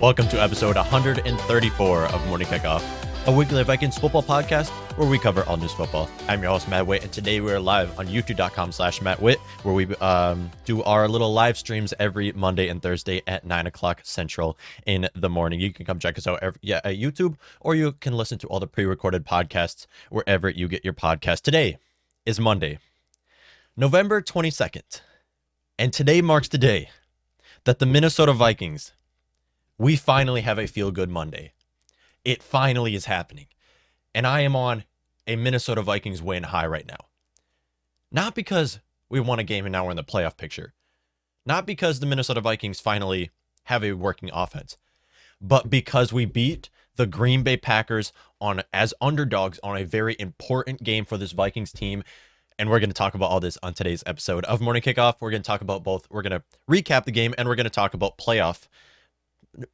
Welcome to episode 134 of Morning Kickoff, a weekly Vikings football podcast where we cover all news football. I'm your host, Matt Witt, and today we're live on youtube.com slash Matt Witt, where we um, do our little live streams every Monday and Thursday at 9 o'clock Central in the morning. You can come check us out every, yeah, at YouTube, or you can listen to all the pre-recorded podcasts wherever you get your podcast. Today is Monday, November 22nd, and today marks the day that the Minnesota Vikings we finally have a feel good Monday. It finally is happening. And I am on a Minnesota Vikings win high right now. Not because we won a game and now we're in the playoff picture. Not because the Minnesota Vikings finally have a working offense, but because we beat the Green Bay Packers on as underdogs on a very important game for this Vikings team. And we're going to talk about all this on today's episode of Morning Kickoff. We're going to talk about both. We're going to recap the game and we're going to talk about playoff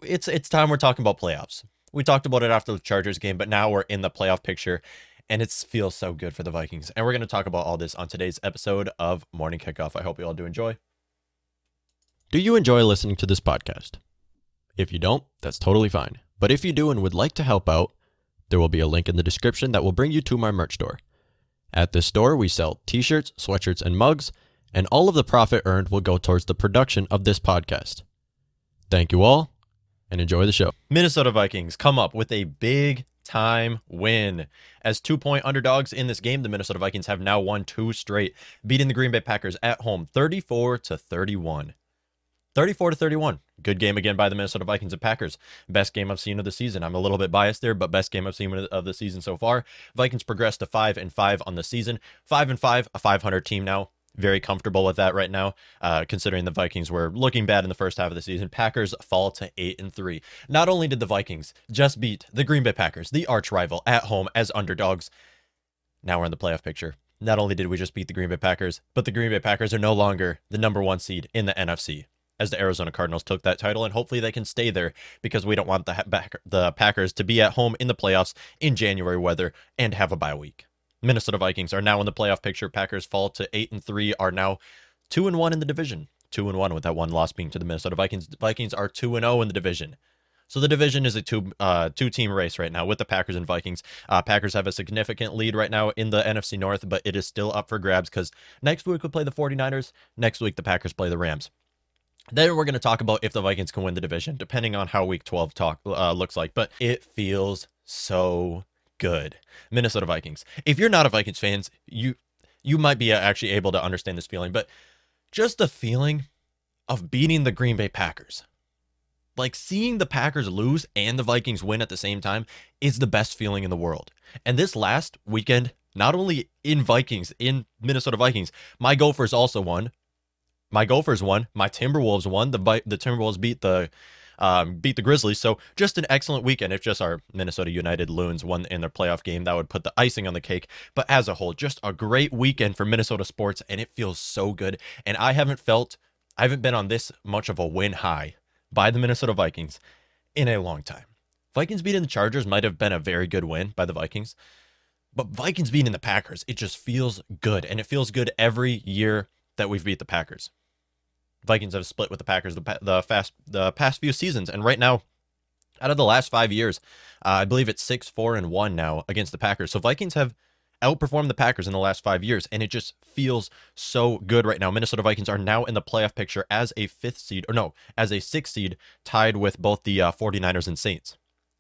it's it's time we're talking about playoffs. We talked about it after the Chargers game, but now we're in the playoff picture and it feels so good for the Vikings. And we're going to talk about all this on today's episode of Morning Kickoff. I hope you all do enjoy. Do you enjoy listening to this podcast? If you don't, that's totally fine. But if you do and would like to help out, there will be a link in the description that will bring you to my merch store. At this store, we sell t shirts, sweatshirts, and mugs, and all of the profit earned will go towards the production of this podcast. Thank you all, and enjoy the show. Minnesota Vikings come up with a big time win. As two point underdogs in this game, the Minnesota Vikings have now won two straight, beating the Green Bay Packers at home 34 to 31. 34 to 31. Good game again by the Minnesota Vikings and Packers. Best game I've seen of the season. I'm a little bit biased there, but best game I've seen of the season so far. Vikings progressed to 5 and 5 on the season. 5 and 5, a 500 team now very comfortable with that right now, uh, considering the Vikings were looking bad in the first half of the season. Packers fall to eight and three. Not only did the Vikings just beat the Green Bay Packers, the arch rival, at home as underdogs, now we're in the playoff picture. Not only did we just beat the Green Bay Packers, but the Green Bay Packers are no longer the number one seed in the NFC as the Arizona Cardinals took that title, and hopefully they can stay there because we don't want the the Packers to be at home in the playoffs in January weather and have a bye week. Minnesota Vikings are now in the playoff picture. Packers fall to eight and three, are now two and one in the division. Two and one with that one loss being to the Minnesota Vikings. Vikings are two and zero oh in the division. So the division is a two uh, two team race right now with the Packers and Vikings. Uh, Packers have a significant lead right now in the NFC North, but it is still up for grabs because next week we play the 49ers. Next week the Packers play the Rams. Then we're going to talk about if the Vikings can win the division, depending on how Week 12 talk uh, looks like. But it feels so good. Minnesota Vikings. If you're not a Vikings fans, you you might be uh, actually able to understand this feeling, but just the feeling of beating the Green Bay Packers. Like seeing the Packers lose and the Vikings win at the same time is the best feeling in the world. And this last weekend, not only in Vikings, in Minnesota Vikings, my Gophers also won. My Gophers won. My Timberwolves won. The the Timberwolves beat the um, beat the Grizzlies. So just an excellent weekend. If just our Minnesota United Loons won in their playoff game, that would put the icing on the cake. But as a whole, just a great weekend for Minnesota sports, and it feels so good. And I haven't felt, I haven't been on this much of a win high by the Minnesota Vikings in a long time. Vikings beating the Chargers might have been a very good win by the Vikings. But Vikings beating the Packers, it just feels good. And it feels good every year that we've beat the Packers. Vikings have split with the Packers the the fast the past few seasons, and right now, out of the last five years, uh, I believe it's six four and one now against the Packers. So Vikings have outperformed the Packers in the last five years, and it just feels so good right now. Minnesota Vikings are now in the playoff picture as a fifth seed, or no, as a sixth seed, tied with both the uh, 49ers and Saints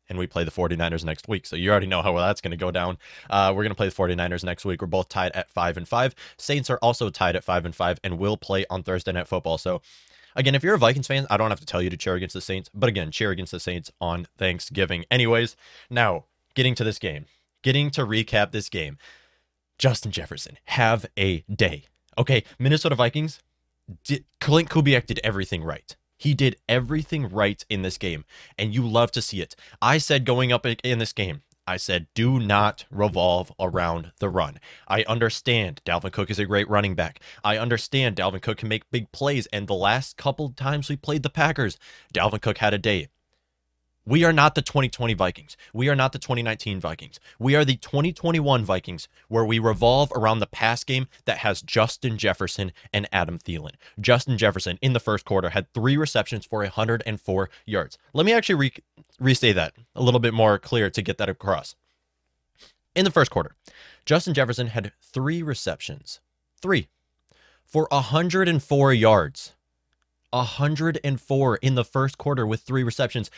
and we play the 49ers next week. So you already know how well that's going to go down. Uh, we're going to play the 49ers next week. We're both tied at 5 and 5. Saints are also tied at 5 and 5 and will play on Thursday night football. So again, if you're a Vikings fan, I don't have to tell you to cheer against the Saints, but again, cheer against the Saints on Thanksgiving. Anyways, now getting to this game, getting to recap this game. Justin Jefferson, have a day. Okay, Minnesota Vikings, did, Klint Kubiak did everything right. He did everything right in this game, and you love to see it. I said going up in this game, I said, do not revolve around the run. I understand Dalvin Cook is a great running back. I understand Dalvin Cook can make big plays. And the last couple times we played the Packers, Dalvin Cook had a day. We are not the 2020 Vikings. We are not the 2019 Vikings. We are the 2021 Vikings where we revolve around the pass game that has Justin Jefferson and Adam Thielen. Justin Jefferson in the first quarter had three receptions for 104 yards. Let me actually re- restate that a little bit more clear to get that across. In the first quarter, Justin Jefferson had three receptions, three, for 104 yards. 104 in the first quarter with three receptions.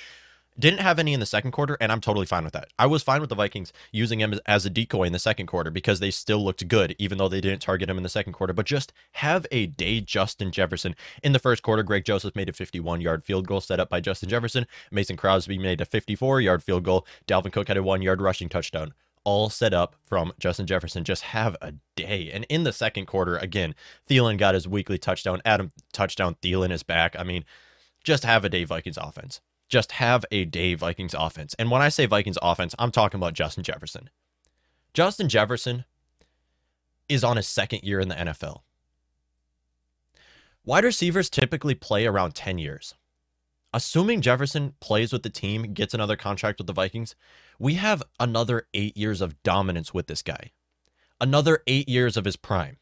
Didn't have any in the second quarter, and I'm totally fine with that. I was fine with the Vikings using him as a decoy in the second quarter because they still looked good, even though they didn't target him in the second quarter. But just have a day Justin Jefferson. In the first quarter, Greg Joseph made a 51 yard field goal set up by Justin Jefferson. Mason Crosby made a 54 yard field goal. Dalvin Cook had a one yard rushing touchdown all set up from Justin Jefferson. Just have a day. And in the second quarter, again, Thielen got his weekly touchdown. Adam touchdown. Thielen is back. I mean, just have a day Vikings offense. Just have a day Vikings offense. And when I say Vikings offense, I'm talking about Justin Jefferson. Justin Jefferson is on his second year in the NFL. Wide receivers typically play around 10 years. Assuming Jefferson plays with the team, gets another contract with the Vikings, we have another eight years of dominance with this guy. Another eight years of his prime.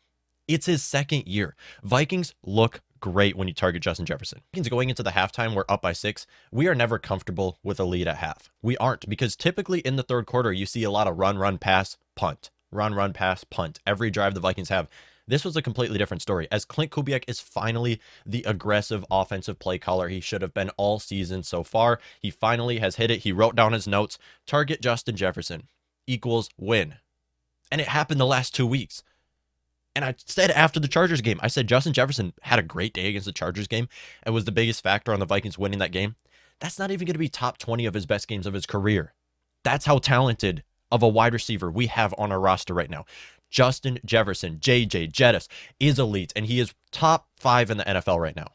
It's his second year. Vikings look great when you target Justin Jefferson. Going into the halftime, we're up by six. We are never comfortable with a lead at half. We aren't because typically in the third quarter, you see a lot of run, run, pass, punt, run, run, pass, punt. Every drive the Vikings have. This was a completely different story, as Klint Kubiak is finally the aggressive offensive play caller he should have been all season so far. He finally has hit it. He wrote down his notes target Justin Jefferson equals win. And it happened the last two weeks. And I said after the Chargers game, I said Justin Jefferson had a great day against the Chargers game and was the biggest factor on the Vikings winning that game. That's not even going to be top 20 of his best games of his career. That's how talented of a wide receiver we have on our roster right now. Justin Jefferson, JJ Jettis, is elite, and he is top five in the NFL right now.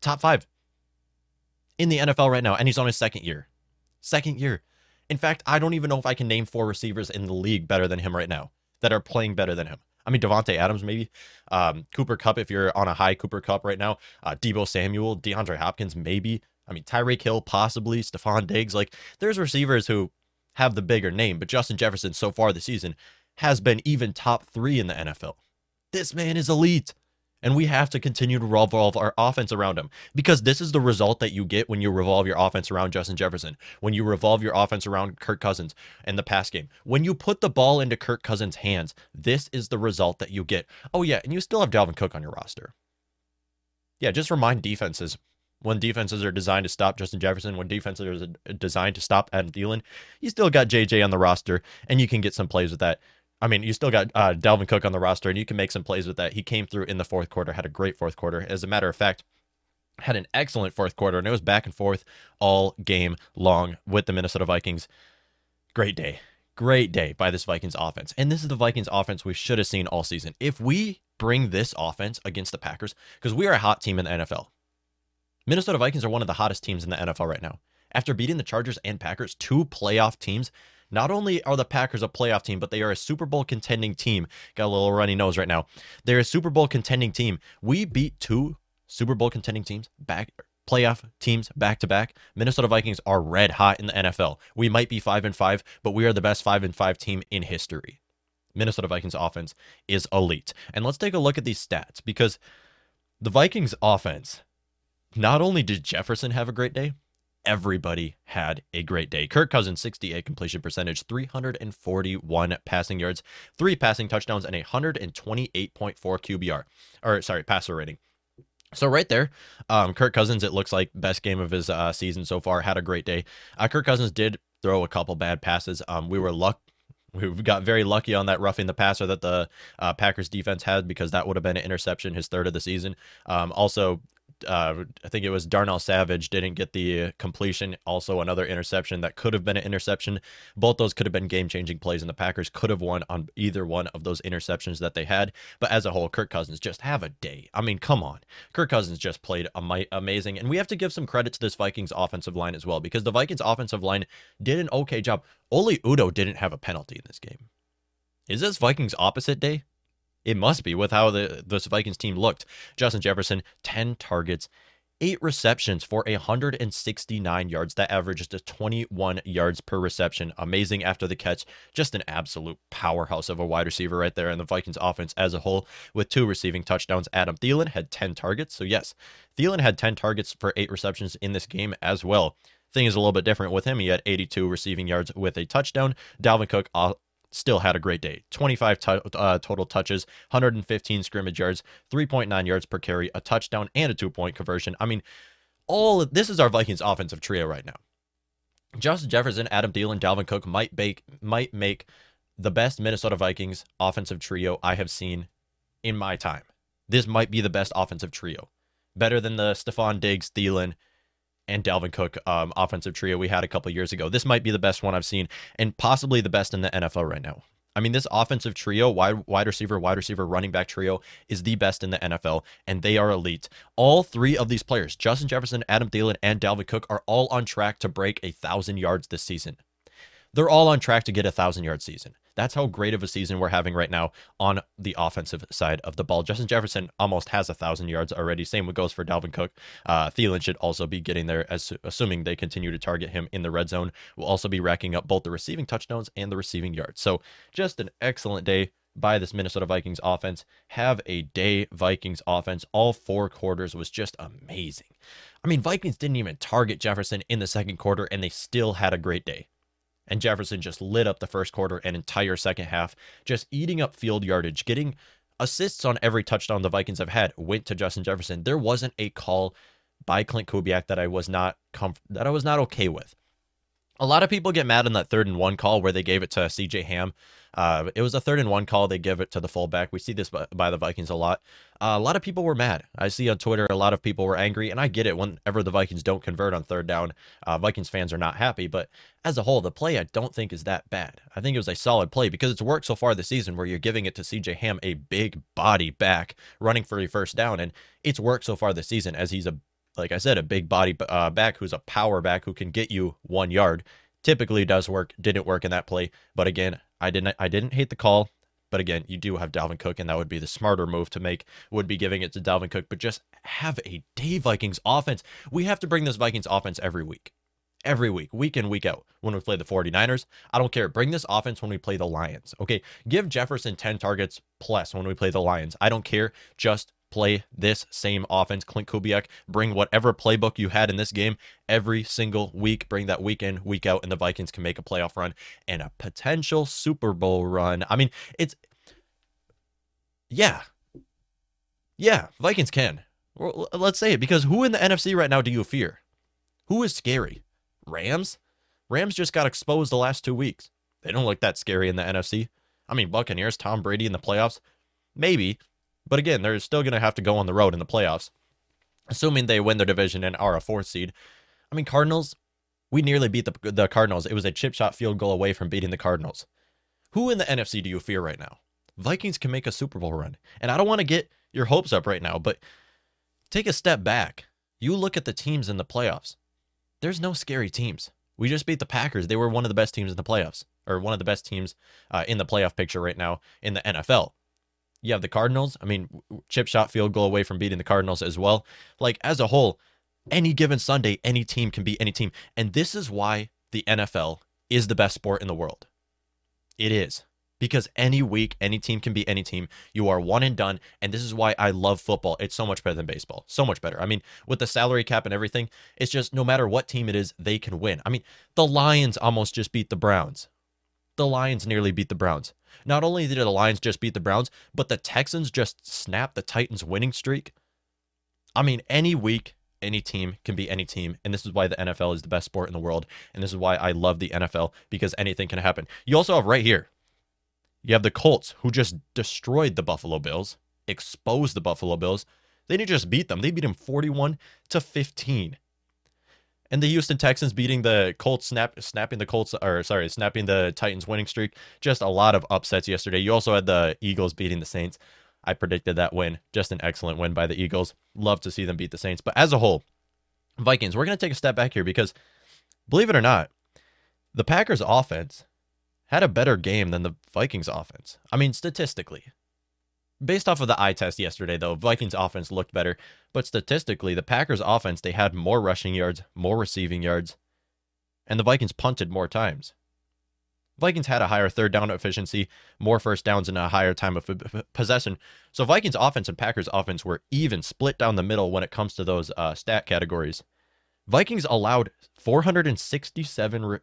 Top five in the NFL right now, and he's on his second year. Second year. In fact, I don't even know if I can name four receivers in the league better than him right now that are playing better than him. I mean, Davante Adams, maybe. Um, Cooper Kupp, if you're on a high Cooper Kupp right now. Uh, Deebo Samuel, DeAndre Hopkins, maybe. I mean, Tyreek Hill, possibly. Stefon Diggs. Like, there's receivers who have the bigger name, but Justin Jefferson so far this season has been even top three in the NFL. This man is elite. And we have to continue to revolve our offense around him because this is the result that you get when you revolve your offense around Justin Jefferson, when you revolve your offense around Kirk Cousins and the pass game. When you put the ball into Kirk Cousins' hands, this is the result that you get. Oh, yeah. And you still have Dalvin Cook on your roster. Yeah, just remind defenses when defenses are designed to stop Justin Jefferson, when defenses are designed to stop Adam Thielen, you still got JJ on the roster and you can get some plays with that. I mean, you still got uh, Dalvin Cook on the roster, and you can make some plays with that. He came through in the fourth quarter, had a great fourth quarter. As a matter of fact, had an excellent fourth quarter, and it was back and forth all game long with the Minnesota Vikings. Great day. Great day by this Vikings offense. And this is the Vikings offense we should have seen all season. If we bring this offense against the Packers, because we are a hot team in the NFL, Minnesota Vikings are one of the hottest teams in the NFL right now. After beating the Chargers and Packers, two playoff teams, not only are the Packers a playoff team, but they are a Super Bowl contending team. Got a little runny nose right now. They're a Super Bowl contending team. We beat two Super Bowl contending teams back playoff teams back to back. Minnesota Vikings are red hot in the NFL. We might be 5 and 5, but we are the best 5 and 5 team in history. Minnesota Vikings offense is elite. And let's take a look at these stats because the Vikings offense not only did Jefferson have a great day, everybody had a great day. Kirk Cousins, 68 completion percentage, 341 passing yards, three passing touchdowns, and a 128.4 QBR, or sorry, passer rating. So right there, um, Kirk Cousins, it looks like best game of his uh, season so far. Had a great day. Uh, Kirk Cousins did throw a couple bad passes. Um, we were luck. We got very lucky on that roughing the passer that the uh, Packers defense had because that would have been an interception, his third of the season. Um, also, uh, I think it was Darnell Savage didn't get the completion. Also, another interception that could have been an interception. Both those could have been game changing plays, and the Packers could have won on either one of those interceptions that they had. But as a whole, Kirk Cousins just have a day. I mean, come on. Kirk Cousins just played am- amazing. And we have to give some credit to this Vikings offensive line as well, because the Vikings offensive line did an okay job. Oli Udoh didn't have a penalty in this game. Is this Vikings opposite day? It must be with how the this Vikings team looked. Justin Jefferson, 10 targets, eight receptions for 169 yards. That averages to 21 yards per reception. Amazing after the catch. Just an absolute powerhouse of a wide receiver right there. And the Vikings offense as a whole, with two receiving touchdowns. Adam Thielen had 10 targets. So, yes, Thielen had 10 targets for eight receptions in this game as well. Thing is a little bit different with him. He had 82 receiving yards with a touchdown. Dalvin Cook uh, still had a great day. 25 t- uh, total touches, 115 scrimmage yards, 3.9 yards per carry, a touchdown, and a two point conversion. I mean, all this is our Vikings offensive trio right now. Justin Jefferson, Adam Thielen, Dalvin Cook might make might make the best Minnesota Vikings offensive trio I have seen in my time. This might be the best offensive trio, better than the Stefon Diggs, Thielen, and Dalvin Cook um, offensive trio we had a couple years ago. This might be the best one I've seen, and possibly the best in the NFL right now. I mean, this offensive trio, wide, wide receiver, wide receiver, running back trio, is the best in the NFL, and they are elite. All three of these players, Justin Jefferson, Adam Thielen, and Dalvin Cook, are all on track to break a thousand yards this season. They're all on track to get a thousand yard season. That's how great of a season we're having right now on the offensive side of the ball. Justin Jefferson almost has a thousand yards already. Same goes for Dalvin Cook. Uh, Thielen should also be getting there, as assuming they continue to target him in the red zone. Will also be racking up both the receiving touchdowns and the receiving yards. So just an excellent day by this Minnesota Vikings offense. Have a day Vikings offense. All four quarters was just amazing. I mean, Vikings didn't even target Jefferson in the second quarter, and they still had a great day. And Jefferson just lit up the first quarter and entire second half, just eating up field yardage, getting assists on every touchdown the Vikings have had went to Justin Jefferson. There wasn't a call by Klint Kubiak that I was not comf- that I was not okay with. A lot of people get mad on that third and one call where they gave it to CJ Ham. Uh, it was a third and one call. They give it to the fullback. We see this by, the Vikings a lot. Uh, a lot of people were mad. I see on Twitter a lot of people were angry, and I get it. Whenever the Vikings don't convert on third down, uh, Vikings fans are not happy. But as a whole, the play I don't think is that bad. I think it was a solid play because it's worked so far this season where you're giving it to CJ Ham, a big body back running for a first down, and it's worked so far this season as he's a like I said, a big body uh, back who's a power back who can get you one yard typically does work. Didn't work in that play, but again, I didn't I didn't hate the call. But again, you do have Dalvin Cook, and that would be the smarter move to make. Would be giving it to Dalvin Cook, but just have a day Vikings offense. We have to bring this Vikings offense every week. Every week, week in, week out, when we play the 49ers. I don't care. Bring this offense when we play the Lions. Okay. Give Jefferson 10 targets plus when we play the Lions. I don't care. Just play this same offense. Klint Kubiak, bring whatever playbook you had in this game every single week. Bring that week in, week out, and the Vikings can make a playoff run and a potential Super Bowl run. I mean, it's yeah, yeah, Vikings can. let's say it because who in the NFC right now do you fear? Who is scary? Rams? Rams just got exposed the last two weeks. They don't look that scary in the NFC. I mean, Buccaneers, Tom Brady in the playoffs, maybe, but again, they're still going to have to go on the road in the playoffs, assuming they win their division and are a fourth seed. I mean, Cardinals, we nearly beat the, the Cardinals. It was a chip shot field goal away from beating the Cardinals. Who in the NFC do you fear right now? Vikings can make a Super Bowl run. And I don't want to get your hopes up right now, but take a step back. You look at the teams in the playoffs. There's no scary teams. We just beat the Packers. They were one of the best teams in the playoffs, or one of the best teams uh, in the playoff picture right now in the NFL. You have the Cardinals. I mean, chip shot field goal away from beating the Cardinals as well. Like, as a whole, any given Sunday, any team can beat any team. And this is why the NFL is the best sport in the world. It is. Because any week, any team can beat any team. You are one and done. And this is why I love football. It's so much better than baseball. So much better. I mean, with the salary cap and everything, it's just no matter what team it is, they can win. I mean, the Lions almost just beat the Browns. The Lions nearly beat the Browns. Not only did the Lions just beat the Browns, but the Texans just snapped the Titans' winning streak. I mean, any week, any team can be any team. And this is why the NFL is the best sport in the world. And this is why I love the NFL because anything can happen. You also have right here, you have the Colts who just destroyed the Buffalo Bills, exposed the Buffalo Bills. They didn't just beat them, they beat them 41 to 15 and the Houston Texans beating the Colts, snap, snapping the Colts, or sorry, snapping the Titans winning streak. Just a lot of upsets yesterday. You also had the Eagles beating the Saints. I predicted that win. Just an excellent win by the Eagles. Love to see them beat the Saints. But as a whole, Vikings, we're going to take a step back here because believe it or not, the Packers offense had a better game than the Vikings offense. I mean, statistically. Based off of the eye test yesterday, though, Vikings offense looked better, but statistically, the Packers offense, they had more rushing yards, more receiving yards, and the Vikings punted more times. Vikings had a higher third down efficiency, more first downs, and a higher time of possession. So Vikings offense and Packers offense were even split down the middle when it comes to those uh, stat categories. Vikings allowed 467 re-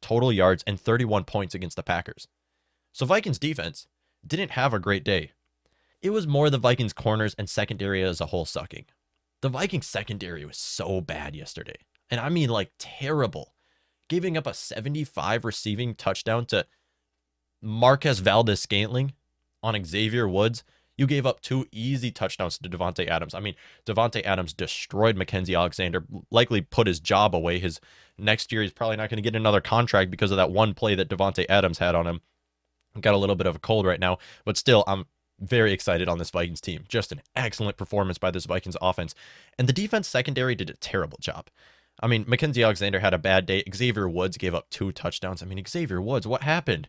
total yards and 31 points against the Packers. So Vikings defense didn't have a great day. It was more the Vikings corners and secondary as a whole sucking. The Vikings secondary was so bad yesterday. And I mean like terrible giving up a 75 receiving touchdown to Marquez Valdes-Scantling on Xavier Woods. You gave up two easy touchdowns to Davante Adams. I mean, Davante Adams destroyed Mackensie Alexander, likely put his job away. His next year, he's probably not going to get another contract because of that one play that Davante Adams had on him. I've got a little bit of a cold right now, but still, I'm very excited on this Vikings team. Just an excellent performance by this Vikings offense. And the defense secondary did a terrible job. I mean, Mackensie Alexander had a bad day. Xavier Woods gave up two touchdowns. I mean, Xavier Woods, what happened?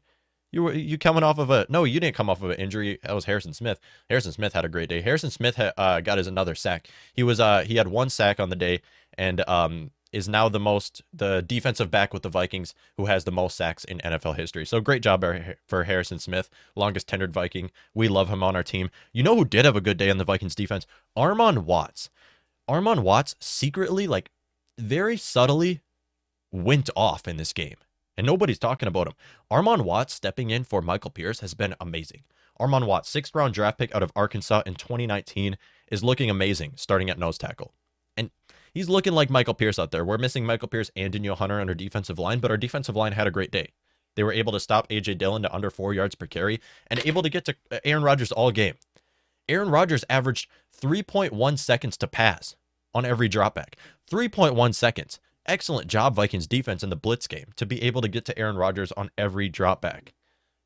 You were you coming off of a no? You didn't come off of an injury. That was Harrison Smith. Harrison Smith had a great day. Harrison Smith ha, uh, got his another sack. He was uh he had one sack on the day and um is now the most the defensive back with the Vikings who has the most sacks in NFL history. So great job for Harrison Smith, longest tenured Viking. We love him on our team. You know who did have a good day on the Vikings defense? Armon Watts. Armon Watts secretly like very subtly went off in this game, and nobody's talking about him. Armon Watts stepping in for Michael Pierce has been amazing. Armon Watts, sixth round draft pick out of Arkansas in 2019, is looking amazing starting at nose tackle. And he's looking like Michael Pierce out there. We're missing Michael Pierce and Danielle Hunter on our defensive line, but our defensive line had a great day. They were able to stop AJ Dillon to under four yards per carry and able to get to uh, Aaron Rodgers all game. Aaron Rodgers averaged 3.1 seconds to pass on every dropback. 3.1 seconds. Excellent job, Vikings defense in the blitz game to be able to get to Aaron Rodgers on every dropback.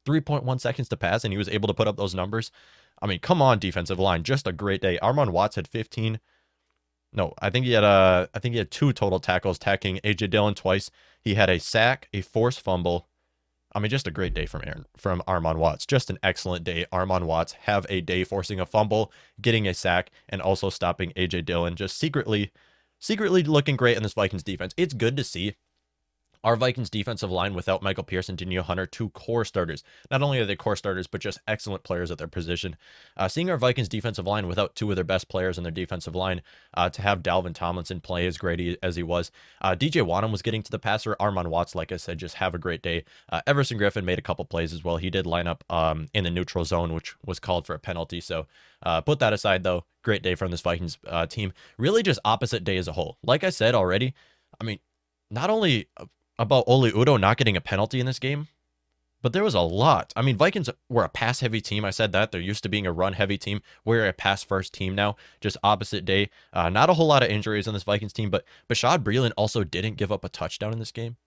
3.1 seconds to pass, and he was able to put up those numbers. I mean, come on, defensive line. Just a great day. Armon Watts had 15. No, I think he had a I think he had two total tackles, tacking AJ Dillon twice. He had a sack, a forced fumble. I mean, just a great day from Aaron from Armon Watts. Just an excellent day. Armon Watts have a day forcing a fumble, getting a sack, and also stopping AJ Dillon. Just secretly secretly looking great in this Vikings defense. It's good to see our Vikings defensive line without Michael Pierce and Danielle Hunter, two core starters. Not only are they core starters, but just excellent players at their position. Uh, seeing our Vikings defensive line without two of their best players in their defensive line, uh, to have Dalvin Tomlinson play as great as he was. Uh, DJ Wonnum was getting to the passer. Armon Watts, like I said, just have a great day. Uh, Everson Griffen made a couple plays as well. He did line up um, in the neutral zone, which was called for a penalty. So uh, put that aside, though. Great day from this Vikings uh, team. Really just opposite day as a whole. Like I said already, I mean, not only about Oli Udoh not getting a penalty in this game, but there was a lot. I mean, Vikings were a pass heavy team. I said that. They're used to being a run heavy team. We're a pass first team now, just opposite day. Uh, not a whole lot of injuries on this Vikings team, but Bashaud Breeland also didn't give up a touchdown in this game.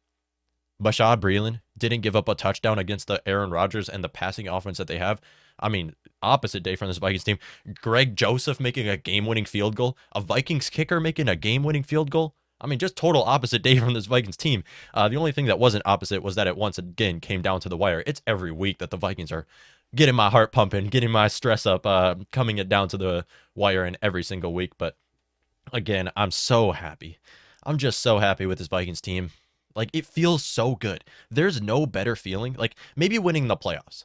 Bashaud Breeland didn't give up a touchdown against the Aaron Rodgers and the passing offense that they have. I mean, opposite day from this Vikings team. Greg Joseph making a game winning field goal, a Vikings kicker making a game winning field goal. I mean, just total opposite day from this Vikings team. Uh, the only thing that wasn't opposite was that it once again came down to the wire. It's every week that the Vikings are getting my heart pumping, getting my stress up, uh, coming it down to the wire in every single week. But again, I'm so happy. I'm just so happy with this Vikings team. Like, it feels so good. There's no better feeling. Like, maybe winning the playoffs.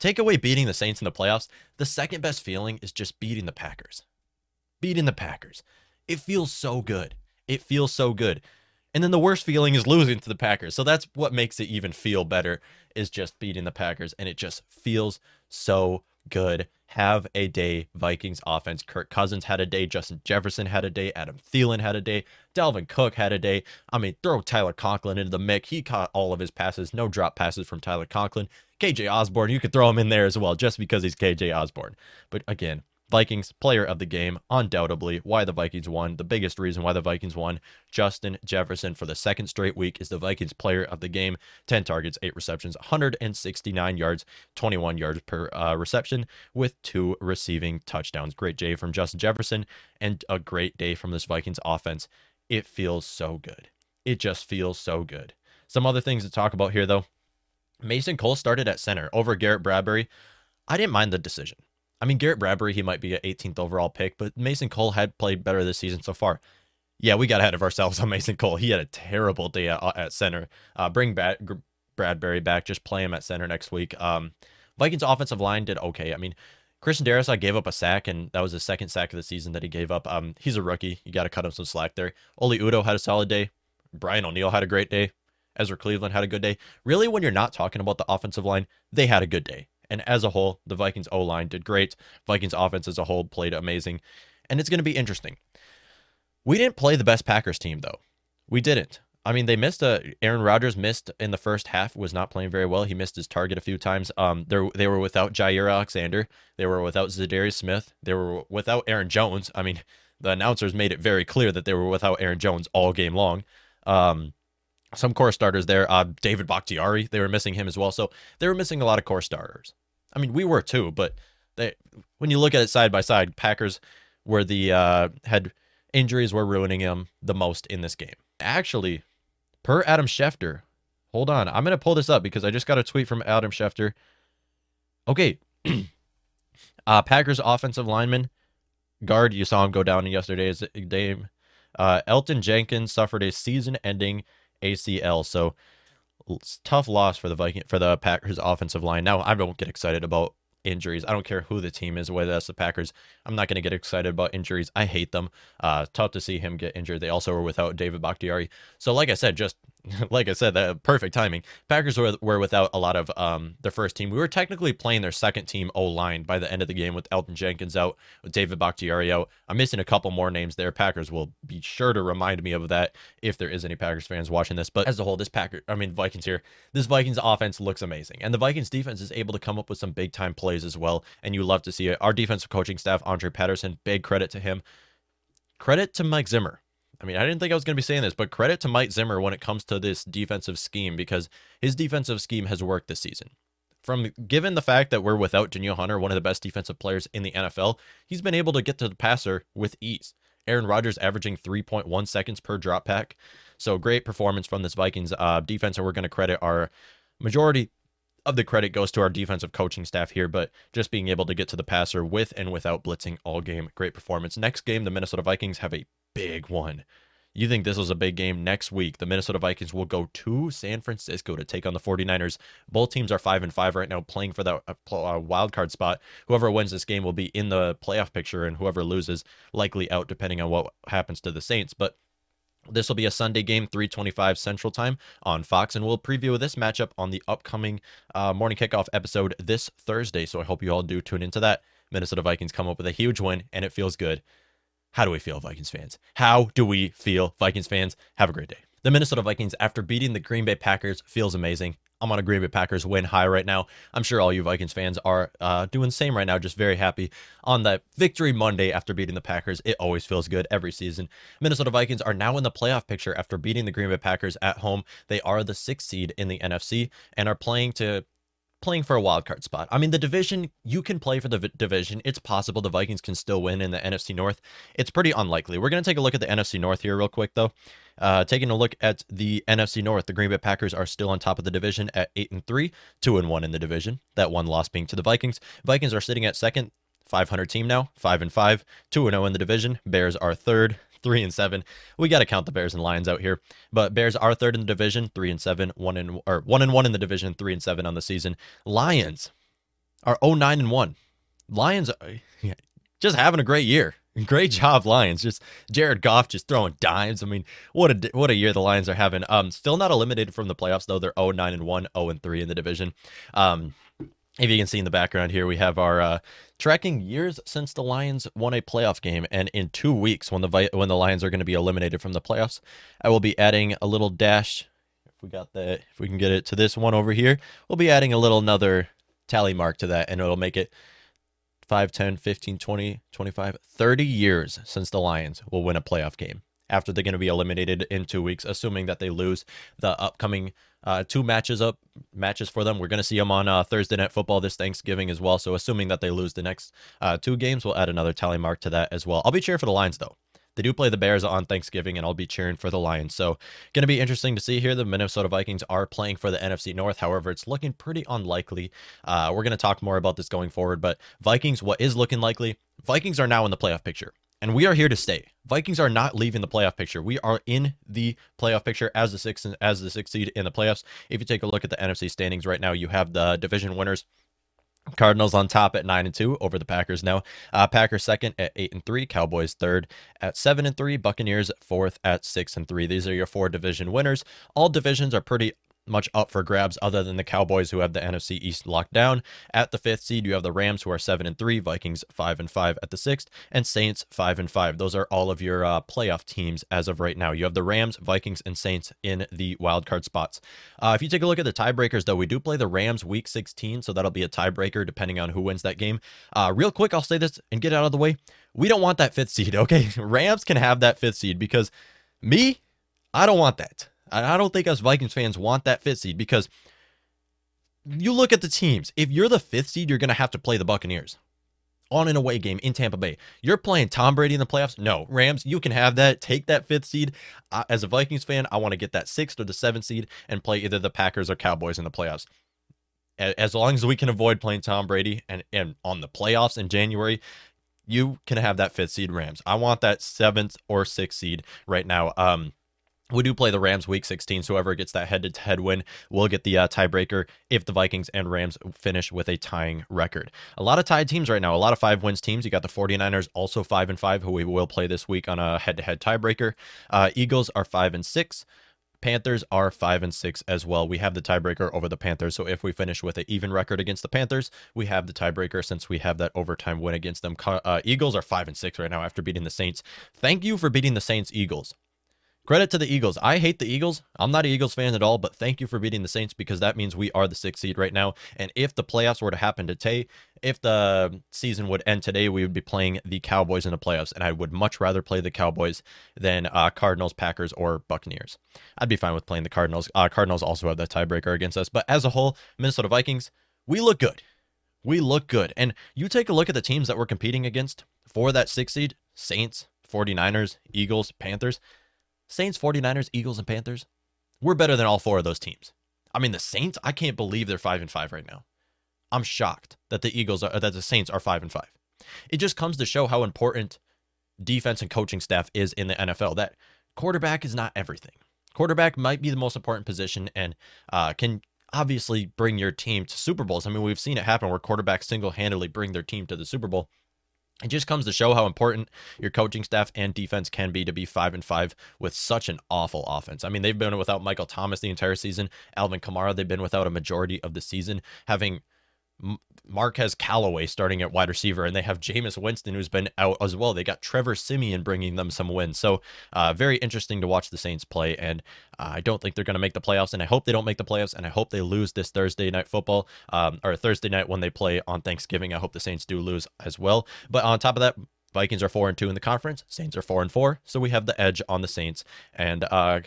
Take away beating the Saints in the playoffs. The second best feeling is just beating the Packers. Beating the Packers. It feels so good. It feels so good. And then the worst feeling is losing to the Packers. So that's what makes it even feel better is just beating the Packers and it just feels so good. Have a day, Vikings offense. Kirk Cousins had a day. Justin Jefferson had a day. Adam Thielen had a day. Dalvin Cook had a day. I mean, throw Tyler Conklin into the mix. He caught all of his passes. No drop passes from Tyler Conklin. KJ Osborn, you could throw him in there as well just because he's KJ Osborn. But again, Vikings player of the game, undoubtedly. Why the Vikings won. The biggest reason why the Vikings won. Justin Jefferson for the second straight week is the Vikings player of the game. 10 targets, 8 receptions, 169 yards, 21 yards per uh, reception with two receiving touchdowns. Great day from Justin Jefferson and a great day from this Vikings offense. It feels so good. It just feels so good. Some other things to talk about here, though. Mason Cole started at center over Garrett Bradbury. I didn't mind the decision. I mean, Garrett Bradbury, he might be an 18th overall pick, but Mason Cole had played better this season so far. Yeah, we got ahead of ourselves on Mason Cole. He had a terrible day at, at center. Uh, bring back Bradbury back, just play him at center next week. Um, Vikings offensive line did okay. I mean, Christian Darrisaw gave up a sack, and that was his second sack of the season that he gave up. Um, he's a rookie. You got to cut him some slack there. Oli Udoh had a solid day. Brian O'Neill had a great day. Ezra Cleveland had a good day. Really, when you're not talking about the offensive line, they had a good day. And as a whole, the Vikings O line did great. Vikings offense as a whole played amazing. And it's going to be interesting. We didn't play the best Packers team, though. We didn't. I mean, they missed a Aaron Rodgers missed in the first half, was not playing very well. He missed his target a few times. Um, they they were without Jaire Alexander. They were without Za'Darius Smith. They were without Aaron Jones. I mean, the announcers made it very clear that they were without Aaron Jones all game long. Um, some core starters there. Uh, David Bakhtiari, they were missing him as well. So they were missing a lot of core starters. I mean, we were too, but they, when you look at it side by side, Packers were the uh, had injuries were ruining him the most in this game. Actually, per Adam Schefter. Hold on. I'm to pull this up because I just got a tweet from Adam Schefter. Okay. uh, Packers offensive lineman, guard, you saw him go down in yesterday's game. Uh, Elgton Jenkins suffered a season ending ACL. So tough loss for the Viking for the Packers offensive line. Now I don't get excited about injuries. I don't care who the team is, whether that's the Packers. I'm not going to get excited about injuries. I hate them. Uh, tough to see him get injured. They also were without David Bakhtiari. So, like I said, just like I said, the perfect timing. Packers were, were without a lot of um, their first team. We were technically playing their second team O line by the end of the game with Elgton Jenkins out, with David Bakhtiari out. I'm missing a couple more names there. Packers will be sure to remind me of that if there is any Packers fans watching this. But as a whole, this Packer, I mean Vikings here, this Vikings offense looks amazing, and the Vikings defense is able to come up with some big time plays as well. And you love to see it. Our defensive coaching staff, Andre Patterson, big credit to him. Credit to Mike Zimmer I mean, I didn't think I was going to be saying this, but credit to Mike Zimmer when it comes to this defensive scheme because his defensive scheme has worked this season. From given the fact that we're without Danielle Hunter, one of the best defensive players in the NFL, he's been able to get to the passer with ease. Aaron Rodgers averaging 3.1 seconds per drop back. So great performance from this Vikings uh, defense, and we're going to credit our majority of the credit goes to our defensive coaching staff here, but just being able to get to the passer with and without blitzing all game, great performance. Next game, the Minnesota Vikings have a big one. You think this was a big game next week? The Minnesota Vikings will go to San Francisco to take on the 49ers. Both teams are 5 and 5 right now playing for that uh, uh, wild card spot. Whoever wins this game will be in the playoff picture and whoever loses likely out depending on what happens to the Saints. But this will be a Sunday game, 325 Central Time on Fox, and we'll preview this matchup on the upcoming uh, morning kickoff episode this Thursday. So I hope you all do tune into that. Minnesota Vikings come up with a huge win, and it feels good. How do we feel, Vikings fans? How do we feel, Vikings fans? Have a great day. The Minnesota Vikings, after beating the Green Bay Packers, feels amazing. I'm on a Green Bay Packers win high right now. I'm sure all you Vikings fans are uh, doing the same right now, just very happy on that victory Monday after beating the Packers. It always feels good every season. Minnesota Vikings are now in the playoff picture after beating the Green Bay Packers at home. They are the sixth seed in the NFC and are playing to playing for a wild card spot. I mean, the division, you can play for the v- division. It's possible the Vikings can still win in the NFC North. It's pretty unlikely. We're going to take a look at the NFC North here, real quick, though. Uh, taking a look at the NFC North, the Green Bay Packers are still on top of the division at 8 and 3, 2 and 1 in the division. That one loss being to the Vikings. Vikings are sitting at second, 500 team now, 5 and 5, 2 and 0 in the division. Bears are third, three and seven. We got to count the Bears and Lions out here, but Bears are third in the division, three and seven, one and or one and one in the division, three and seven on the season. Lions are 09 and one. Lions are just having a great year. Great job, Lions. Just Jared Goff just throwing dimes. I mean, what a what a year the Lions are having. Um, still not eliminated from the playoffs though. They're 0-9 and 1, 0 and 3 in the division. Um, if you can see in the background here, we have our uh, tracking years since the Lions won a playoff game, and in two weeks, when the when the Lions are going to be eliminated from the playoffs, I will be adding a little dash. If we got the, if we can get it to this one over here, we'll be adding a little another tally mark to that, and it'll make it 5, 10, 15, 20, 25, 30 years since the Lions will win a playoff game after they're going to be eliminated in two weeks, assuming that they lose the upcoming uh, two matches up matches for them. We're going to see them on uh, Thursday Night Football this Thanksgiving as well. So assuming that they lose the next uh, two games, we'll add another tally mark to that as well. I'll be cheering for the Lions though. They do play the Bears on Thanksgiving, and I'll be cheering for the Lions. So, going to be interesting to see here. The Minnesota Vikings are playing for the NFC North. However, it's looking pretty unlikely. Uh, we're going to talk more about this going forward, but Vikings, what is looking likely? Vikings are now in the playoff picture and we are here to stay. Vikings are not leaving the playoff picture. We are in the playoff picture as the sixth as the sixth seed in the playoffs. If you take a look at the NFC standings right now, you have the division winners. Cardinals on top at nine and two over the Packers now. Uh, Packers second at eight and three. Cowboys third at seven and three. Buccaneers fourth at six and three. These are your four division winners. All divisions are pretty much up for grabs other than the Cowboys who have the NFC East locked down. At the fifth seed, you have the Rams who are seven and three, Vikings five and five at the sixth, and Saints five and five. Those are all of your uh, playoff teams as of right now. You have the Rams, Vikings, and Saints in the wild card spots. Uh, if you take a look at the tiebreakers, though, we do play the Rams week 16, so that'll be a tiebreaker depending on who wins that game. Uh, real quick, I'll say this and get out of the way. We don't want that fifth seed, okay? Rams can have that fifth seed because me, I don't want that. I don't think us Vikings fans want that fifth seed because you look at the teams. If you're the fifth seed, you're going to have to play the Buccaneers on an away game in Tampa Bay. You're playing Tom Brady in the playoffs. No, Rams, you can have that. Take that fifth seed. As a Vikings fan, I want to get that sixth or the seventh seed and play either the Packers or Cowboys in the playoffs. As long as we can avoid playing Tom Brady and, and on the playoffs in January, you can have that fifth seed Rams. I want that seventh or sixth seed right now. Um, we do play the Rams week 16, so whoever gets that head to head win will get the uh, tiebreaker if the Vikings and Rams finish with a tying record. A lot of tied teams right now, a lot of five wins teams. You got the 49ers also 5 and 5, who we will play this week on a head to head tiebreaker. Uh, Eagles are 5 and 6. Panthers are 5 and 6 as well. We have the tiebreaker over the Panthers. So if we finish with an even record against the Panthers, we have the tiebreaker since we have that overtime win against them. Uh, Eagles are 5 and 6 right now after beating the Saints. Thank you for beating the Saints Eagles. Credit to the Eagles. I hate the Eagles. I'm not an Eagles fan at all, but thank you for beating the Saints because that means we are the sixth seed right now. And if the playoffs were to happen today, if the season would end today, we would be playing the Cowboys in the playoffs. And I would much rather play the Cowboys than uh, Cardinals, Packers, or Buccaneers. I'd be fine with playing the Cardinals. Uh, Cardinals also have that tiebreaker against us. But as a whole, Minnesota Vikings, we look good. We look good. And you take a look at the teams that we're competing against for that sixth seed Saints, 49ers, Eagles, Panthers. Saints, 49ers, Eagles, and Panthers, we're better than all four of those teams. I mean, the Saints, I can't believe they're 5 and 5 right now. I'm shocked that the Eagles are that the Saints are 5 and 5. It just comes to show how important defense and coaching staff is in the NFL that quarterback is not everything. Quarterback might be the most important position and uh, can obviously bring your team to Super Bowls. I mean, we've seen it happen where quarterbacks single handedly bring their team to the Super Bowl. It just comes to show how important your coaching staff and defense can be to be five and five with such an awful offense. I mean, they've been without Michael Thomas the entire season. Alvin Kamara, they've been without a majority of the season, having Marquez Callaway starting at wide receiver, and they have Jameis Winston who's been out as well. They got Trevor Siemian bringing them some wins. So, uh, very interesting to watch the Saints play. And uh, I don't think they're going to make the playoffs, and I hope they don't make the playoffs, and I hope they lose this Thursday night football um, or Thursday night when they play on Thanksgiving. I hope the Saints do lose as well. But on top of that, Vikings are four and two in the conference. Saints are four and four, so we have the edge on the Saints. And uh,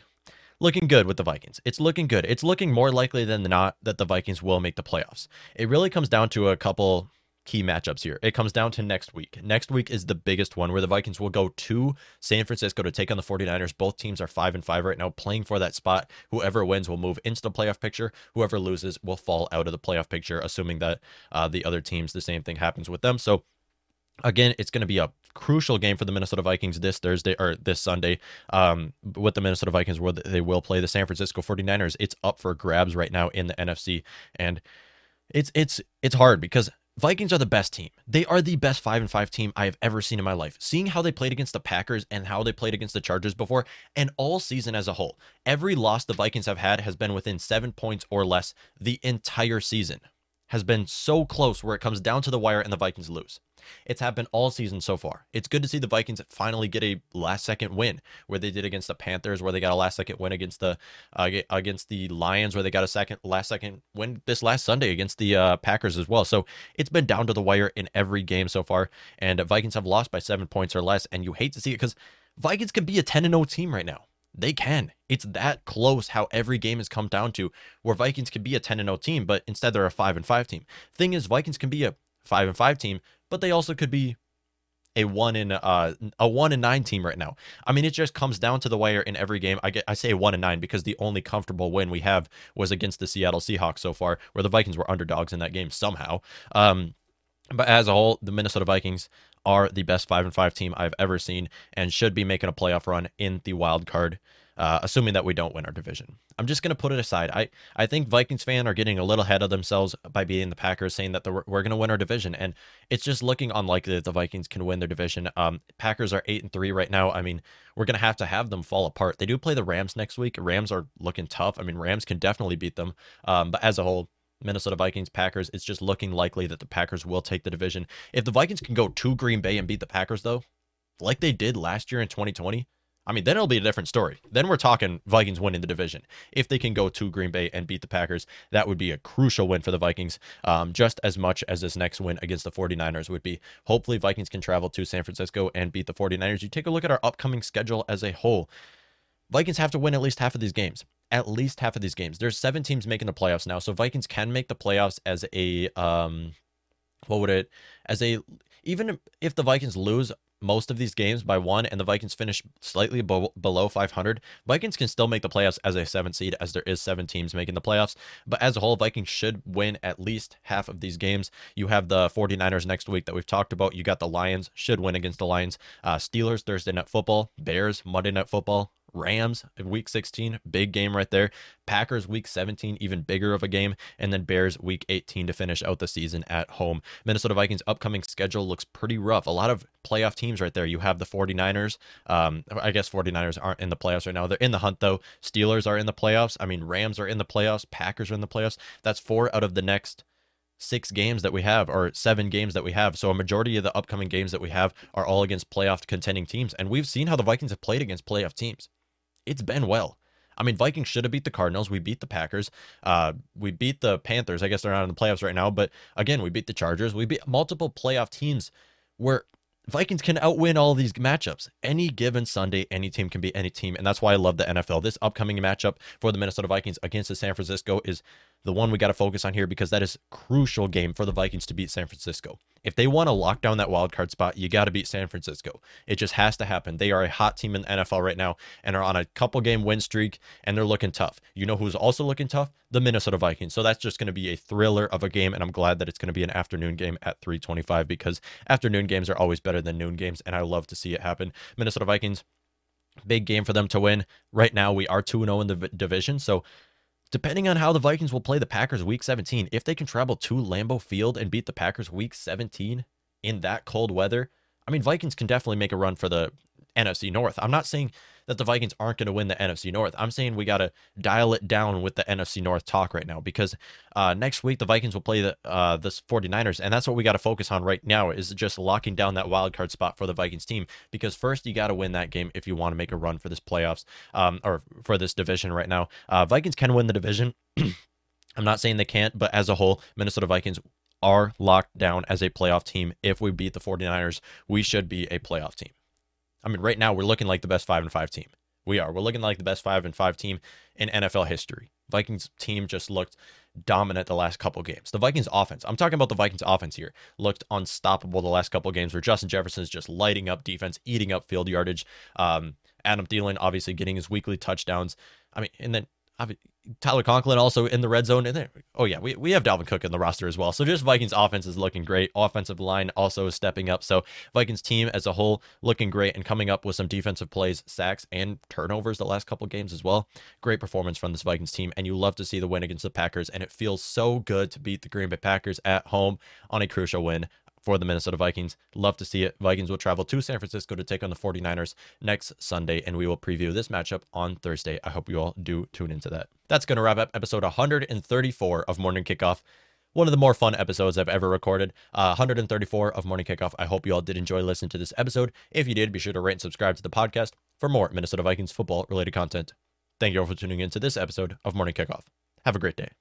looking good with the Vikings. It's looking good. It's looking more likely than not that the Vikings will make the playoffs. It really comes down to a couple key matchups here. It comes down to next week. Next week is the biggest one where the Vikings will go to San Francisco to take on the 49ers. Both teams are 5 and 5 right now playing for that spot. Whoever wins will move into the playoff picture. Whoever loses will fall out of the playoff picture assuming that uh, the other teams the same thing happens with them. So again, it's going to be a crucial game for the Minnesota Vikings this Thursday or this Sunday um, with the Minnesota Vikings where they will play the San Francisco 49ers. It's up for grabs right now in the NFC and it's it's it's hard because Vikings are the best team. They are the best 5 and 5 team I have ever seen in my life. Seeing how they played against the Packers and how they played against the Chargers before and all season as a whole. Every loss the Vikings have had has been within 7 points or less the entire season. Has been so close where it comes down to the wire and the Vikings lose. It's happened all season so far. It's good to see the Vikings finally get a last second win where they did against the Panthers, where they got a last second win against the uh, against the Lions, where they got a second last second win this last Sunday against the uh, Packers as well. So it's been down to the wire in every game so far, and Vikings have lost by seven points or less, and you hate to see it because Vikings can be a 10 and 0 team right now. They can. It's that close how every game has come down to where Vikings can be a 10 and 0 team, but instead they're a 5 and 5 team. Thing is, Vikings can be a 5 and 5 team, but they also could be a one in uh a one and nine team right now. I mean, it just comes down to the wire in every game. I get I say one and nine because the only comfortable win we have was against the Seattle Seahawks so far, where the Vikings were underdogs in that game somehow. Um, but as a whole, the Minnesota Vikings are the best five and five team I've ever seen and should be making a playoff run in the wild card uh, assuming that we don't win our division. I'm just going to put it aside. I, I think Vikings fan are getting a little ahead of themselves by beating the Packers, saying that we're, we're going to win our division, and it's just looking unlikely that the Vikings can win their division. Um, Packers are eight and three right now. I mean, we're going to have to have them fall apart. They do play the Rams next week. Rams are looking tough. I mean, Rams can definitely beat them. Um, but as a whole, Minnesota Vikings, Packers, it's just looking likely that the Packers will take the division. If the Vikings can go to Green Bay and beat the Packers, though, like they did last year in 2020, I mean, then it'll be a different story. Then we're talking Vikings winning the division. If they can go to Green Bay and beat the Packers, that would be a crucial win for the Vikings, um, just as much as this next win against the 49ers would be. Hopefully, Vikings can travel to San Francisco and beat the 49ers. You take a look at our upcoming schedule as a whole. Vikings have to win at least half of these games. At least half of these games. There's seven teams making the playoffs now, so Vikings can make the playoffs as a um, what would it as a even if the Vikings lose most of these games by one and the Vikings finish slightly bo- below 500, Vikings can still make the playoffs as a seven seed, as there is seven teams making the playoffs. But as a whole, Vikings should win at least half of these games. You have the 49ers next week that we've talked about. You got the Lions, should win against the Lions. Uh, Steelers, Thursday Night Football. Bears, Monday Night Football. Rams week 16, big game right there. Packers week 17, even bigger of a game. And then Bears week 18 to finish out the season at home. Minnesota Vikings upcoming schedule looks pretty rough. A lot of playoff teams right there. You have the 49ers. Um, I guess 49ers aren't in the playoffs right now. They're in the hunt though. Steelers are in the playoffs. I mean, Rams are in the playoffs. Packers are in the playoffs. That's four out of the next six games that we have or seven games that we have. So a majority of the upcoming games that we have are all against playoff contending teams. And we've seen how the Vikings have played against playoff teams it's been well. I mean, Vikings should have beat the Cardinals. We beat the Packers. Uh, we beat the Panthers. I guess they're not in the playoffs right now, but again, we beat the Chargers. We beat multiple playoff teams where Vikings can outwin all these matchups. Any given Sunday, any team can beat any team. And that's why I love the NFL. This upcoming matchup for the Minnesota Vikings against the San Francisco is the one we got to focus on here because that is crucial game for the Vikings to beat San Francisco. If they want to lock down that wild card spot, you got to beat San Francisco. It just has to happen. They are a hot team in the NFL right now and are on a couple game win streak and they're looking tough. You know who's also looking tough? The Minnesota Vikings. So that's just going to be a thriller of a game and I'm glad that it's going to be an afternoon game at 325 because afternoon games are always better than noon games and I love to see it happen. Minnesota Vikings big game for them to win. Right now, we are 2 0 in the division. So Depending on how the Vikings will play the Packers week 17, if they can travel to Lambeau Field and beat the Packers week 17 in that cold weather, I mean, Vikings can definitely make a run for the NFC North. I'm not saying that the Vikings aren't going to win the NFC North. I'm saying we got to dial it down with the NFC North talk right now because uh, next week the Vikings will play the uh, the 49ers, and that's what we got to focus on right now is just locking down that wild card spot for the Vikings team. Because first you got to win that game if you want to make a run for this playoffs um, or for this division right now. Uh, Vikings can win the division. I'm not saying they can't, but as a whole, Minnesota Vikings are locked down as a playoff team. If we beat the 49ers, we should be a playoff team. I mean, right now we're looking like the best five and five team. We are. We're looking like the best five and five team in NFL history. Vikings team just looked dominant the last couple games. The Vikings offense, I'm talking about the Vikings offense here, looked unstoppable the last couple games where Justin Jefferson is just lighting up defense, eating up field yardage. Um, Adam Thielen obviously getting his weekly touchdowns. I mean, and then Tyler Conklin also in the red zone. And oh yeah, we, we have Dalvin Cook in the roster as well. So just Vikings offense is looking great. Offensive line also is stepping up. So Vikings team as a whole looking great and coming up with some defensive plays, sacks, and turnovers the last couple games as well. Great performance from this Vikings team. And you love to see the win against the Packers. And it feels so good to beat the Green Bay Packers at home on a crucial win for the Minnesota Vikings. Love to see it. Vikings will travel to San Francisco to take on the 49ers next Sunday, and we will preview this matchup on Thursday. I hope you all do tune into that. That's going to wrap up episode 134 of Morning Kickoff. One of the more fun episodes I've ever recorded. Uh, 134 of Morning Kickoff. I hope you all did enjoy listening to this episode. If you did, be sure to rate and subscribe to the podcast for more Minnesota Vikings football related content. Thank you all for tuning in to this episode of Morning Kickoff. Have a great day.